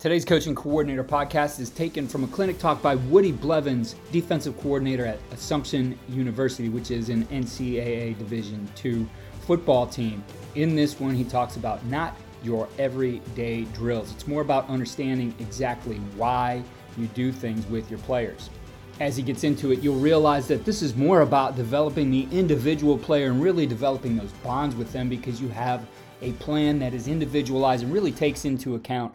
Today's Coaching Coordinator podcast is taken from a clinic talk by Woody Blevins, defensive coordinator at Assumption University, which is an NCAA Division II football team. In this one, he talks about not your everyday drills. It's more about understanding exactly why you do things with your players. As he gets into it, you'll realize that this is more about developing the individual player and really developing those bonds with them because you have a plan that is individualized and really takes into account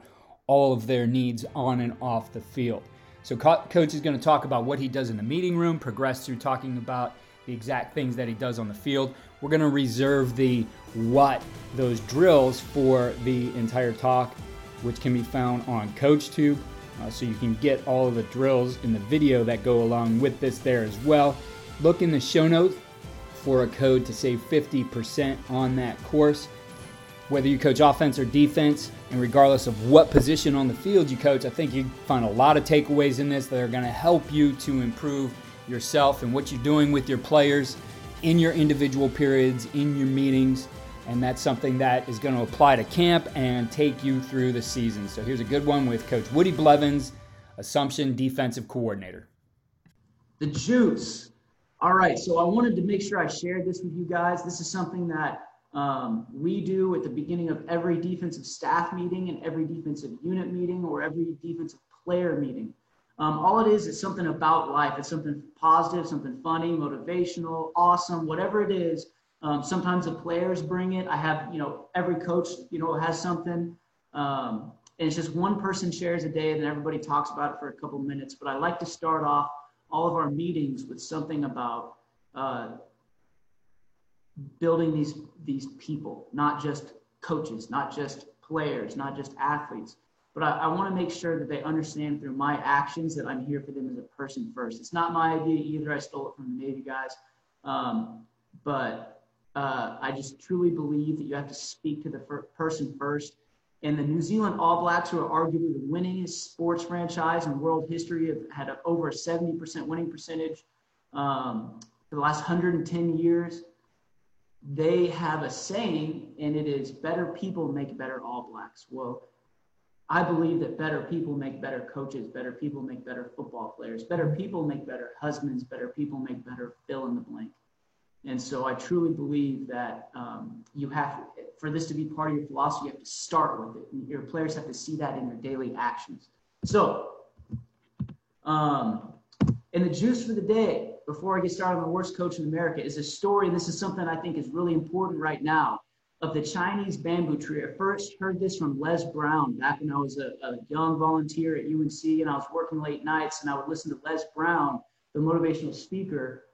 all of their needs on and off the field. So, coach is going to talk about what he does in the meeting room, progress through talking about the exact things that he does on the field. We're going to reserve the what, those drills for the entire talk, which can be found on CoachTube. Uh, so you can get all of the drills in the video that go along with this there as well. Look in the show notes for a code to save 50% on that course whether you coach offense or defense, and regardless of what position on the field you coach, I think you find a lot of takeaways in this that are going to help you to improve yourself and what you're doing with your players in your individual periods, in your meetings, and that's something that is going to apply to camp and take you through the season. So here's a good one with Coach Woody Blevins, Assumption Defensive Coordinator. The juice. All right, so I wanted to make sure I shared this with you guys. This is something that um, we do at the beginning of every defensive staff meeting and every defensive unit meeting or every defensive player meeting. Um, all it is is something about life. It's something positive, something funny, motivational, awesome, whatever it is. Um, sometimes the players bring it. I have, you know, every coach, you know, has something. Um, and it's just one person shares a day and then everybody talks about it for a couple minutes. But I like to start off all of our meetings with something about uh, building these these people, not just coaches, not just players, not just athletes. But I, I want to make sure that they understand through my actions that I'm here for them as a person first. It's not my idea either. I stole it from the Navy guys. Um, but uh, I just truly believe that you have to speak to the fir- person first. And the New Zealand All Blacks, who are arguably the winningest sports franchise in world history, have had a, over a 70% winning percentage um, for the last 110 years they have a saying, and it is better people make better All Blacks. Well, I believe that better people make better coaches, better people make better football players, better people make better husbands, better people make better fill in the blank. And so I truly believe that um, you have, for this to be part of your philosophy, you have to start with it. Your players have to see that in their daily actions. So, um, and the juice for the day, before I get started on the worst coach in America, is a story. This is something I think is really important right now of the Chinese bamboo tree. I first heard this from Les Brown back when I was a, a young volunteer at UNC and I was working late nights and I would listen to Les Brown, the motivational speaker,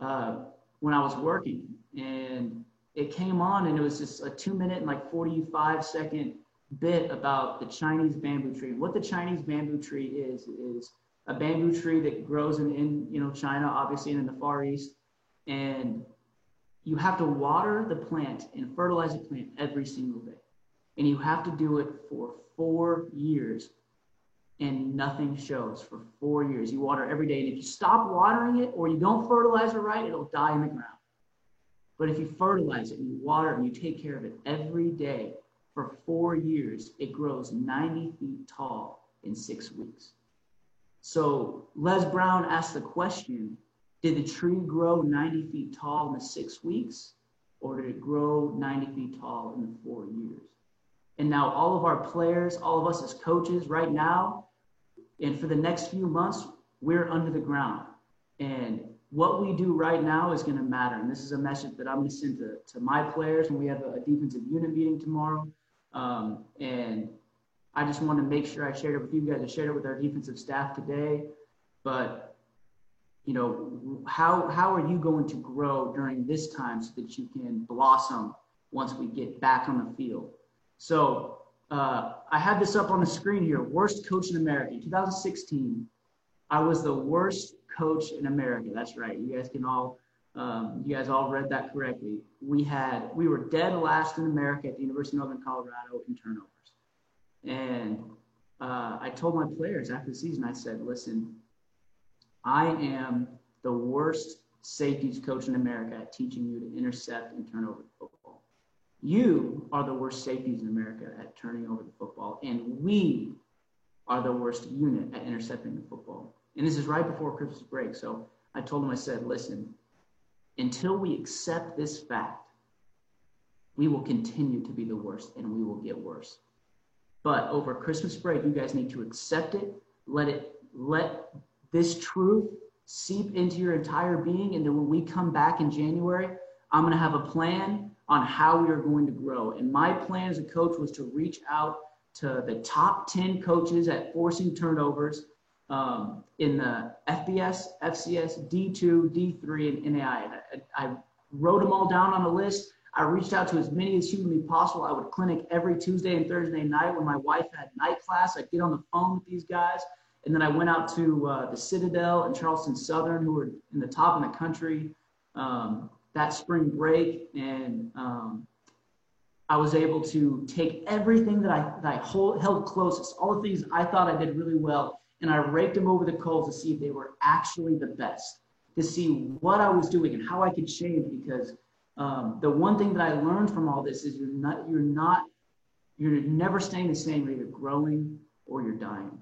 uh, when I was working. And it came on and it was just a two minute and like 45 second bit about the Chinese bamboo tree. And What the Chinese bamboo tree is, is a bamboo tree that grows in, in you know China, obviously, and in the Far East, and you have to water the plant and fertilize the plant every single day, and you have to do it for four years, and nothing shows for four years. You water every day, and if you stop watering it or you don't fertilize it right, it'll die in the ground. But if you fertilize it and you water it and you take care of it every day for four years, it grows 90 feet tall in six weeks. So Les Brown asked the question Did the tree grow 90 feet tall in the six weeks, or did it grow 90 feet tall in the four years? And now, all of our players, all of us as coaches right now, and for the next few months, we're under the ground. And what we do right now is going to matter. And this is a message that I'm going to send to, to my players when we have a defensive unit meeting tomorrow. Um, and I just want to make sure I shared it with you guys. I shared it with our defensive staff today. But, you know, how, how are you going to grow during this time so that you can blossom once we get back on the field? So uh, I had this up on the screen here. Worst coach in America. In 2016, I was the worst coach in America. That's right. You guys can all, um, you guys all read that correctly. We had, we were dead last in America at the University of Northern Colorado in turnovers. And uh, I told my players after the season, I said, listen, I am the worst safeties coach in America at teaching you to intercept and turn over the football. You are the worst safeties in America at turning over the football, and we are the worst unit at intercepting the football. And this is right before Christmas break. So I told him, I said, listen, until we accept this fact, we will continue to be the worst and we will get worse. But over Christmas break, you guys need to accept it, let it, let this truth seep into your entire being. And then when we come back in January, I'm going to have a plan on how we are going to grow. And my plan as a coach was to reach out to the top 10 coaches at forcing turnovers um, in the FBS, FCS, D2, D3, and NAI. I, I wrote them all down on a list. I reached out to as many as humanly possible. I would clinic every Tuesday and Thursday night when my wife had night class. I'd get on the phone with these guys. And then I went out to uh, the Citadel and Charleston Southern, who were in the top in the country um, that spring break. And um, I was able to take everything that I, that I hold, held closest, all the things I thought I did really well, and I raked them over the coals to see if they were actually the best, to see what I was doing and how I could change. Because um, the one thing that I learned from all this is you're not, you're not, you're never staying the same. You're either growing or you're dying.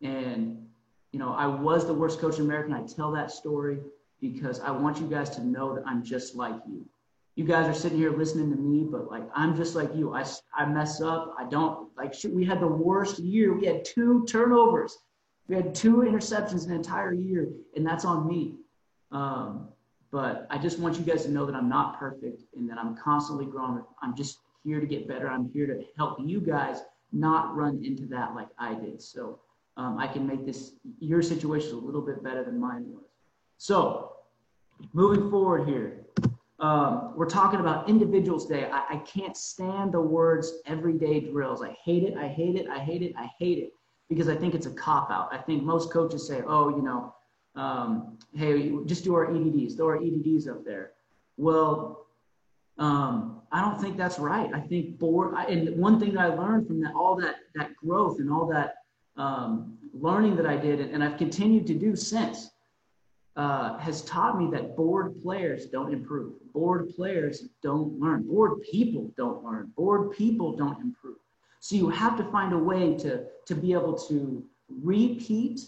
And you know, I was the worst coach in America. I tell that story because I want you guys to know that I'm just like you. You guys are sitting here listening to me, but like I'm just like you. I, I mess up. I don't like. Shit, we had the worst year. We had two turnovers we had two interceptions an entire year, and that's on me. Um, but I just want you guys to know that I'm not perfect and that I'm constantly growing. I'm just here to get better. I'm here to help you guys not run into that like I did. So um, I can make this your situation a little bit better than mine was. So moving forward here, um, we're talking about Individuals Day. I, I can't stand the words everyday drills. I hate it. I hate it. I hate it. I hate it because I think it's a cop out. I think most coaches say, oh, you know, um, hey, just do our EDDs, throw our EDDs up there. Well, um, I don't think that's right. I think bored, and one thing that I learned from that, all that, that growth and all that um, learning that I did, and I've continued to do since, uh, has taught me that bored players don't improve. Bored players don't learn. Bored people don't learn. Bored people don't improve. So you have to find a way to, to be able to repeat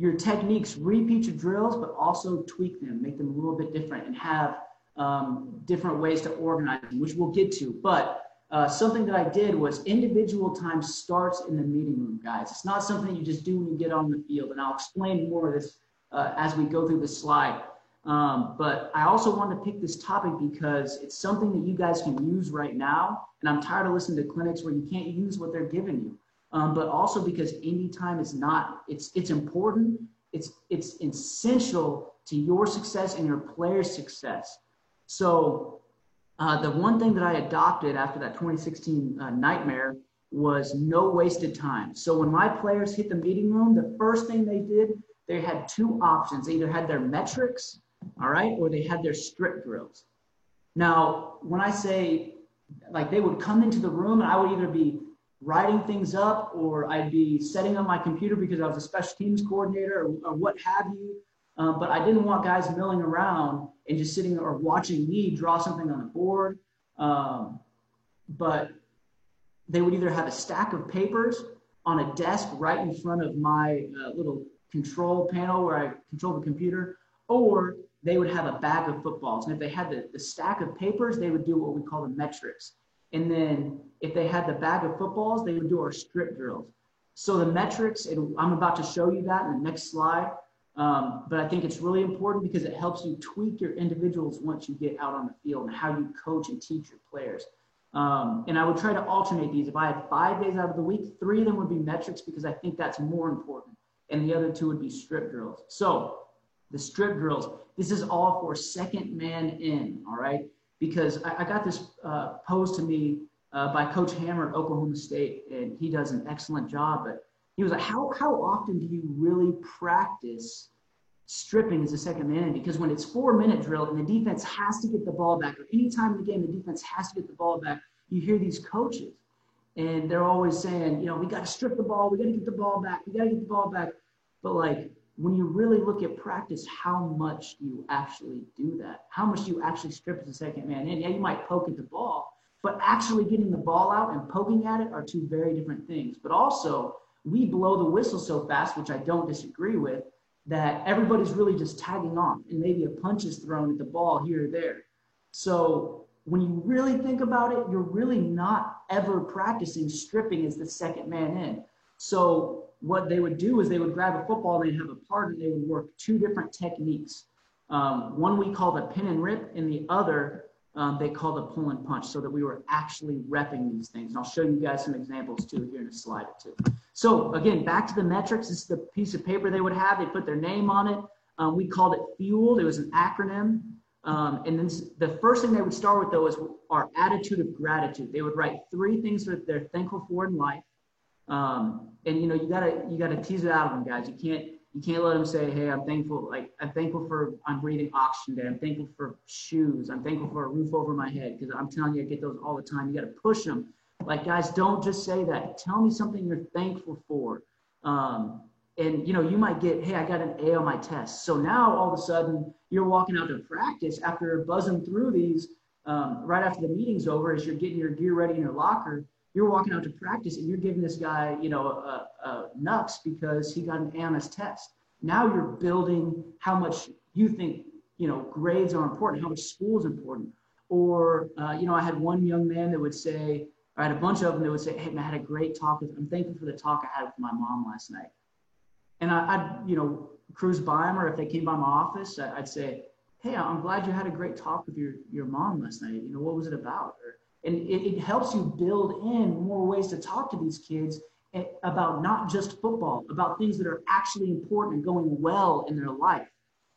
your techniques, repeat your drills, but also tweak them, make them a little bit different, and have um, different ways to organize them, which we'll get to. But uh, something that I did was individual time starts in the meeting room, guys. It's not something you just do when you get on the field, and I'll explain more of this uh, as we go through the slide. Um, but I also wanted to pick this topic because it's something that you guys can use right now. And I'm tired of listening to clinics where you can't use what they're giving you. Um, but also because indie time is not, it's, it's important. It's, it's essential to your success and your player's success. So uh, the one thing that I adopted after that 2016 uh, nightmare was no wasted time. So when my players hit the meeting room, the first thing they did, they had two options. They either had their metrics all right, or they had their strip drills. Now, when I say like they would come into the room and I would either be writing things up or I'd be setting up my computer because I was a special teams coordinator or, or what have you. Um, but I didn't want guys milling around and just sitting or watching me draw something on the board. Um, but they would either have a stack of papers on a desk right in front of my uh, little control panel where I control the computer, or they would have a bag of footballs. And if they had the, the stack of papers, they would do what we call the metrics. And then if they had the bag of footballs, they would do our strip drills. So the metrics, and I'm about to show you that in the next slide. Um, but I think it's really important because it helps you tweak your individuals once you get out on the field and how you coach and teach your players. Um, and I would try to alternate these. If I had five days out of the week, three of them would be metrics because I think that's more important. And the other two would be strip drills. So the strip drills, this is all for second man in, all right? Because I, I got this uh, posed to me uh, by Coach Hammer at Oklahoma State, and he does an excellent job. But he was like, how, how often do you really practice stripping as a second man? Because when it's four minute drill and the defense has to get the ball back, or any time in the game the defense has to get the ball back, you hear these coaches and they're always saying, you know, we got to strip the ball, we got to get the ball back, we got to get the ball back. But like when you really look at practice, how much do you actually do that? How much do you actually strip as a second man in? Yeah, you might poke at the ball, but actually getting the ball out and poking at it are two very different things. But also, we blow the whistle so fast, which I don't disagree with, that everybody's really just tagging on and maybe a punch is thrown at the ball here or there. So when you really think about it, you're really not ever practicing stripping as the second man in. So what they would do is they would grab a football, they'd have a partner, they would work two different techniques. Um, one we call the pin and rip, and the other um, they call the pull and punch, so that we were actually repping these things. And I'll show you guys some examples too here in a slide or two. So again, back to the metrics. This is the piece of paper they would have. They put their name on it. Um, we called it Fueled. It was an acronym. Um, and then the first thing they would start with though is our attitude of gratitude. They would write three things that they're thankful for in life. Um, and you know, you gotta you gotta tease it out of them, guys. You can't you can't let them say, "Hey, I'm thankful. Like I'm thankful for I'm breathing oxygen today. I'm thankful for shoes. I'm thankful for a roof over my head." Because I'm telling you, I get those all the time. You got to push them. Like guys, don't just say that. Tell me something you're thankful for. Um, and you know, you might get, "Hey, I got an A on my test." So now all of a sudden, you're walking out to practice after buzzing through these um, right after the meeting's over, as you're getting your gear ready in your locker you're walking out to practice and you're giving this guy, you know, a, a nux because he got an A on his test. Now you're building how much you think, you know, grades are important, how much school is important. Or, uh, you know, I had one young man that would say, I had a bunch of them that would say, hey, man, I had a great talk with, I'm thankful for the talk I had with my mom last night. And I, would you know, cruise by them, or if they came by my office, I'd say, hey, I'm glad you had a great talk with your, your mom last night. You know, what was it about? Or, and it, it helps you build in more ways to talk to these kids about not just football, about things that are actually important and going well in their life.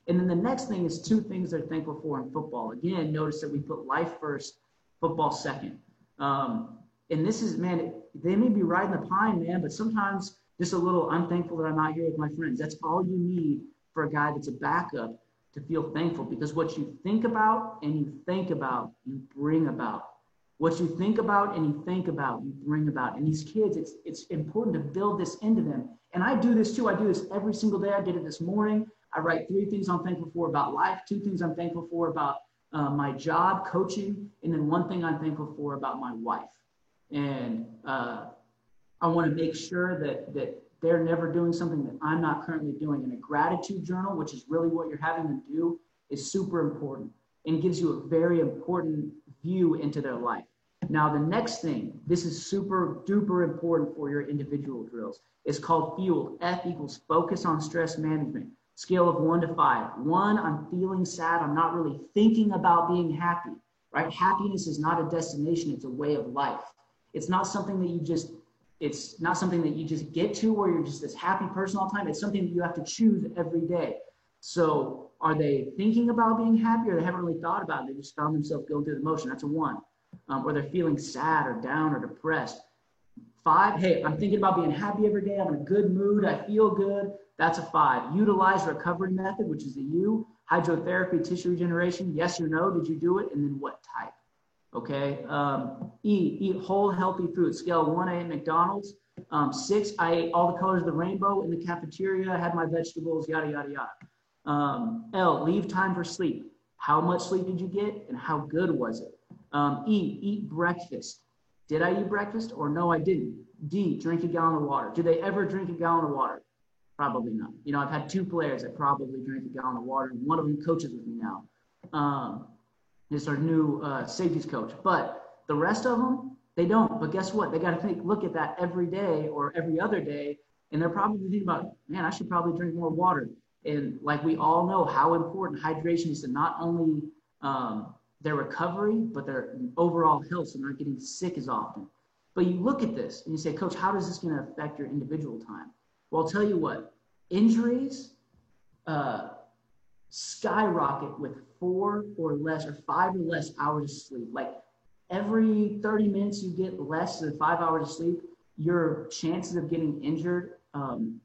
And then the next thing is two things they're thankful for in football. Again, notice that we put life first, football second. Um, and this is, man, they may be riding the pine, man, but sometimes just a little, I'm thankful that I'm out here with my friends. That's all you need for a guy that's a backup to feel thankful because what you think about and you think about, you bring about. What you think about and you think about, you bring about. And these kids, it's it's important to build this into them. And I do this too. I do this every single day. I did it this morning. I write three things I'm thankful for about life, two things I'm thankful for about uh, my job, coaching, and then one thing I'm thankful for about my wife. And uh, I want to make sure that that they're never doing something that I'm not currently doing. And a gratitude journal, which is really what you're having them do, is super important and gives you a very important view into their life. Now, the next thing, this is super duper important for your individual drills. It's called fuel. F equals focus on stress management. Scale of one to five. One, I'm feeling sad. I'm not really thinking about being happy, right? Happiness is not a destination. It's a way of life. It's not something that you just, it's not something that you just get to where you're just this happy person all the time. It's something that you have to choose every day. So are they thinking about being happy or they haven't really thought about it? They just found themselves going through the motion. That's a one um, or they're feeling sad or down or depressed. Five, hey, I'm thinking about being happy every day. I'm in a good mood. I feel good. That's a five. Utilize recovery method, which is the U. Hydrotherapy, tissue regeneration. Yes or no? Did you do it? And then what type? Okay. Um, e, eat whole healthy food. Scale one, I ate McDonald's. Um, six, I ate all the colors of the rainbow in the cafeteria. I had my vegetables. Yada yada yada. Um, L, leave time for sleep. How much sleep did you get, and how good was it? Um, eat, eat breakfast. Did I eat breakfast or no, I didn't? D, drink a gallon of water. Do they ever drink a gallon of water? Probably not. You know, I've had two players that probably drink a gallon of water. One of them coaches with me now. Um, is our new uh, safeties coach. But the rest of them, they don't. But guess what? They got to think, look at that every day or every other day, and they're probably thinking about, man, I should probably drink more water. And like we all know, how important hydration is to not only um, their recovery, but their overall health, so not getting sick as often. But you look at this and you say, Coach, how is this going to affect your individual time? Well, I'll tell you what, injuries uh, skyrocket with four or less or five or less hours of sleep. Like every 30 minutes you get less than five hours of sleep, your chances of getting injured um,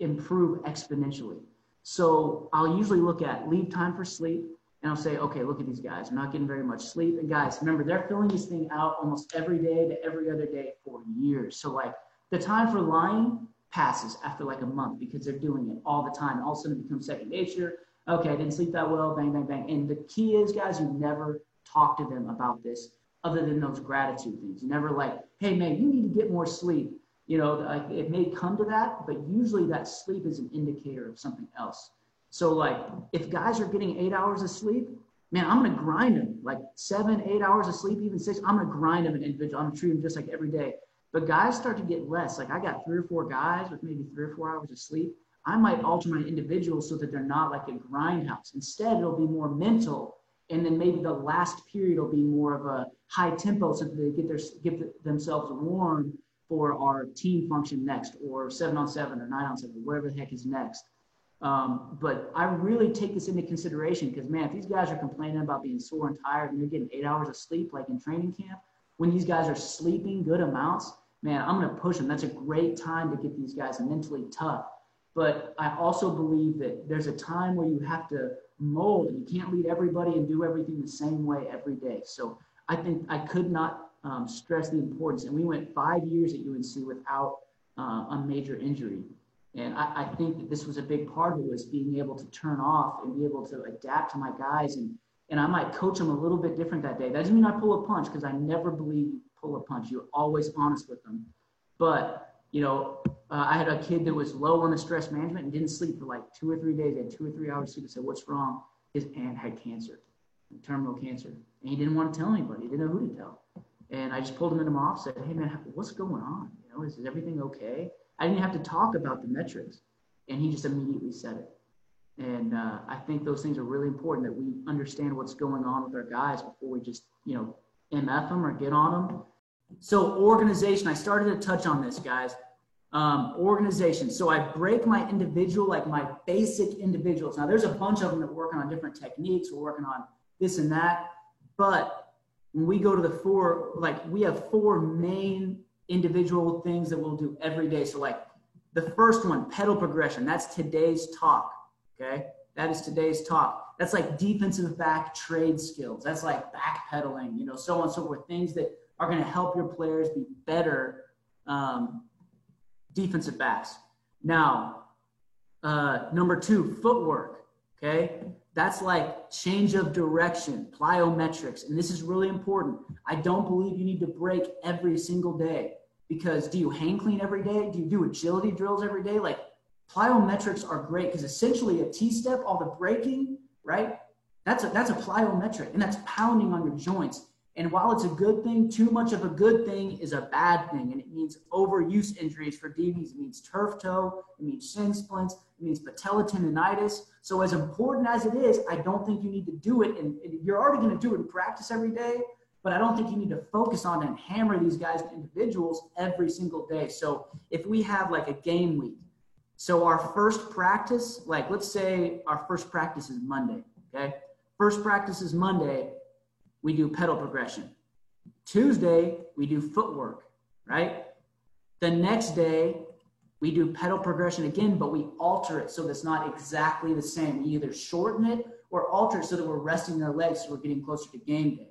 improve exponentially. So I'll usually look at leave time for sleep, and I'll say, okay, look at these guys. I'm not getting very much sleep. And guys, remember, they're filling this thing out almost every day to every other day for years. So, like, the time for lying passes after like a month because they're doing it all the time. All of a sudden, it becomes second nature. Okay, I didn't sleep that well, bang, bang, bang. And the key is, guys, you never talk to them about this other than those gratitude things. You never like, hey, man, you need to get more sleep. You know, like it may come to that, but usually that sleep is an indicator of something else. So like if guys are getting eight hours of sleep, man, I'm gonna grind them like seven, eight hours of sleep, even six. I'm gonna grind them an individual. I'm gonna treat them just like every day. But guys start to get less. Like I got three or four guys with maybe three or four hours of sleep. I might alter my individuals so that they're not like a grindhouse. Instead, it'll be more mental, and then maybe the last period will be more of a high tempo so that they get their get themselves warm for our team function next, or seven on seven, or nine on seven, whatever the heck is next. Um, but I really take this into consideration because, man, if these guys are complaining about being sore and tired and they're getting eight hours of sleep, like in training camp, when these guys are sleeping good amounts, man, I'm going to push them. That's a great time to get these guys mentally tough. But I also believe that there's a time where you have to mold you can't lead everybody and do everything the same way every day. So I think I could not um, stress the importance. And we went five years at UNC without uh, a major injury. And I, I, think that this was a big part of it was being able to turn off and be able to adapt to my guys. And, and I might coach them a little bit different that day. That doesn't mean I pull a punch because I never believe you pull a punch. You're always honest with them. But, you know, uh, I had a kid that was low on the stress management and didn't sleep for like two or three days. Had two or three hours sleep. I said, what's wrong? His aunt had cancer, terminal cancer. And he didn't want to tell anybody. He didn't know who to tell. And I just pulled him into my office and said, hey, man, what's going on? You know, is, is everything okay? I didn't have to talk about the metrics, and he just immediately said it. And uh, I think those things are really important that we understand what's going on with our guys before we just, you know, MF them or get on them. So, organization, I started to touch on this, guys. Um, organization. So, I break my individual, like my basic individuals. Now, there's a bunch of them that are working on different techniques, we're working on this and that. But when we go to the four, like we have four main individual things that we'll do every day. So, like the first one, pedal progression, that's today's talk. Okay. That is today's talk. That's like defensive back trade skills. That's like backpedaling, you know, so on and so forth. Things that are going to help your players be better um, defensive backs. Now, uh, number two, footwork. Okay. That's like change of direction, plyometrics. And this is really important. I don't believe you need to break every single day because do you hang clean every day? Do you do agility drills every day? Like plyometrics are great because essentially a T step, all the breaking, right? That's a, that's a plyometric and that's pounding on your joints. And while it's a good thing, too much of a good thing is a bad thing. And it means overuse injuries for DBs. It means turf toe, it means shin splints, it means patella tendonitis. So, as important as it is, I don't think you need to do it. And you're already going to do it in practice every day, but I don't think you need to focus on and hammer these guys individuals every single day. So, if we have like a game week, so our first practice, like let's say our first practice is Monday, okay? First practice is Monday we do pedal progression. Tuesday, we do footwork, right? The next day, we do pedal progression again, but we alter it so that's not exactly the same. We either shorten it or alter it so that we're resting our legs so we're getting closer to game day.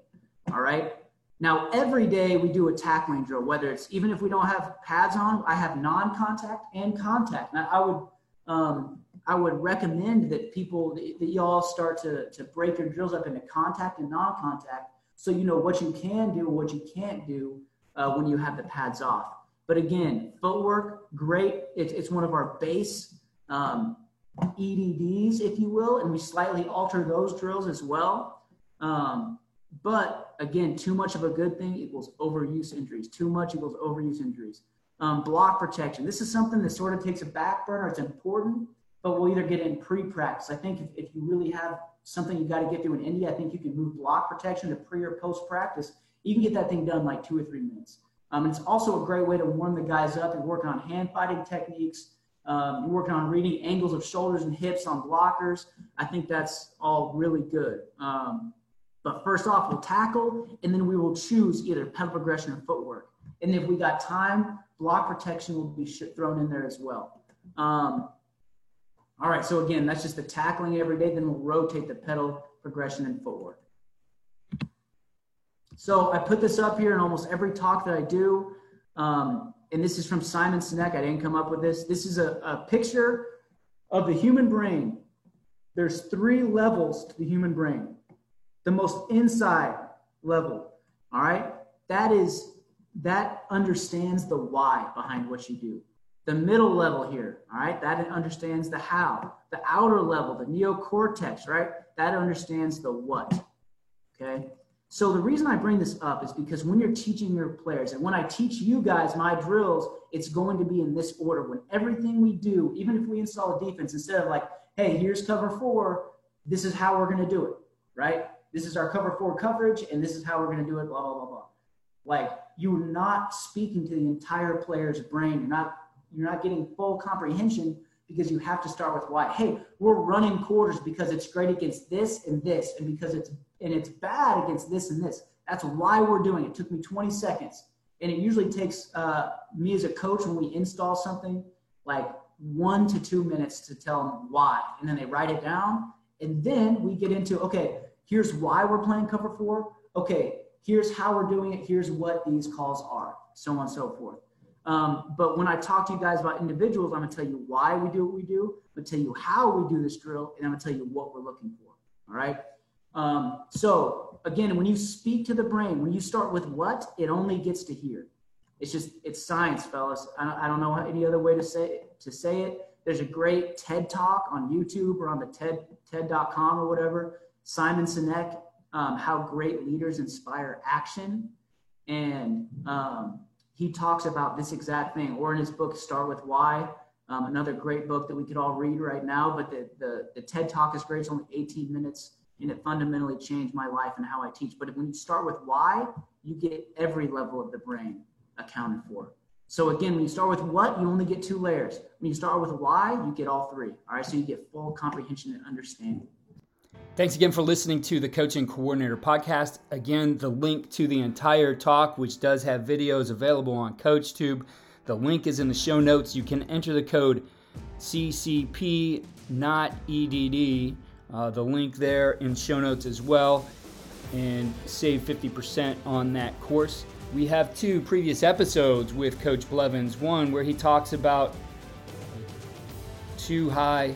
All right. Now, every day we do a tackling drill, whether it's even if we don't have pads on, I have non contact and contact. Now, I would um, I would recommend that people that y'all start to, to break your drills up into contact and non-contact so you know what you can do and what you can't do uh, when you have the pads off. But again, footwork, great. It's, it's one of our base um, EDDs, if you will, and we slightly alter those drills as well. Um, but again, too much of a good thing equals overuse injuries. Too much equals overuse injuries. Um, block protection. This is something that sort of takes a back burner. It's important, but we'll either get in pre-practice. I think if, if you really have something you got to get through in India, I think you can move block protection to pre or post practice. You can get that thing done like two or three minutes. Um, it's also a great way to warm the guys up. You're working on hand fighting techniques. Um, you're working on reading angles of shoulders and hips on blockers. I think that's all really good. Um, but first off, we'll tackle, and then we will choose either pedal progression or footwork. And if we got time, block protection will be thrown in there as well. Um, all right, so again, that's just the tackling every day. Then we'll rotate the pedal progression and footwork. So I put this up here in almost every talk that I do. Um, and this is from Simon Sinek. I didn't come up with this. This is a, a picture of the human brain. There's three levels to the human brain. The most inside level, all right, that is that understands the why behind what you do. The middle level here, all right, that understands the how. The outer level, the neocortex, right, that understands the what. Okay. So the reason I bring this up is because when you're teaching your players, and when I teach you guys my drills, it's going to be in this order. When everything we do, even if we install a defense, instead of like, hey, here's cover four, this is how we're going to do it, right? This is our cover four coverage, and this is how we're going to do it, blah, blah, blah, blah. Like you're not speaking to the entire player's brain. You're not you're not getting full comprehension because you have to start with why. Hey, we're running quarters because it's great against this and this, and because it's and it's bad against this and this. That's why we're doing it. It took me 20 seconds. And it usually takes uh, me as a coach when we install something like one to two minutes to tell them why. And then they write it down. And then we get into, okay, here's why we're playing cover four. Okay, here's how we're doing it. Here's what these calls are, so on and so forth. Um, but when I talk to you guys about individuals, I'm to tell you why we do what we do. I'm to tell you how we do this drill, and I'm to tell you what we're looking for. All right. Um, so again, when you speak to the brain, when you start with what, it only gets to here. It's just it's science, fellas. I, I don't know any other way to say it, to say it. There's a great TED talk on YouTube or on the TED TED.com or whatever. Simon Sinek, um, how great leaders inspire action, and um, he talks about this exact thing. Or in his book, Start with Why. Um, another great book that we could all read right now. But the, the, the TED Talk is great. It's only 18 minutes and it fundamentally changed my life and how I teach. But when you start with why, you get every level of the brain accounted for. So again, when you start with what, you only get two layers. When you start with why, you get all three. All right, so you get full comprehension and understanding. Thanks again for listening to the Coaching Coordinator podcast. Again, the link to the entire talk, which does have videos available on CoachTube, the link is in the show notes. You can enter the code CCP, not EDD uh, the link there in show notes as well and save 50% on that course. We have two previous episodes with Coach Blevins. One where he talks about two high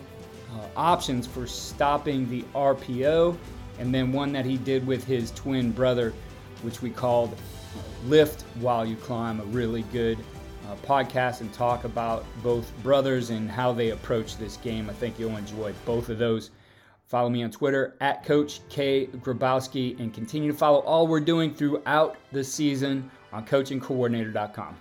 uh, options for stopping the RPO, and then one that he did with his twin brother, which we called Lift While You Climb, a really good uh, podcast and talk about both brothers and how they approach this game. I think you'll enjoy both of those. Follow me on Twitter at Coach K Grabowski and continue to follow all we're doing throughout the season on coachingcoordinator.com.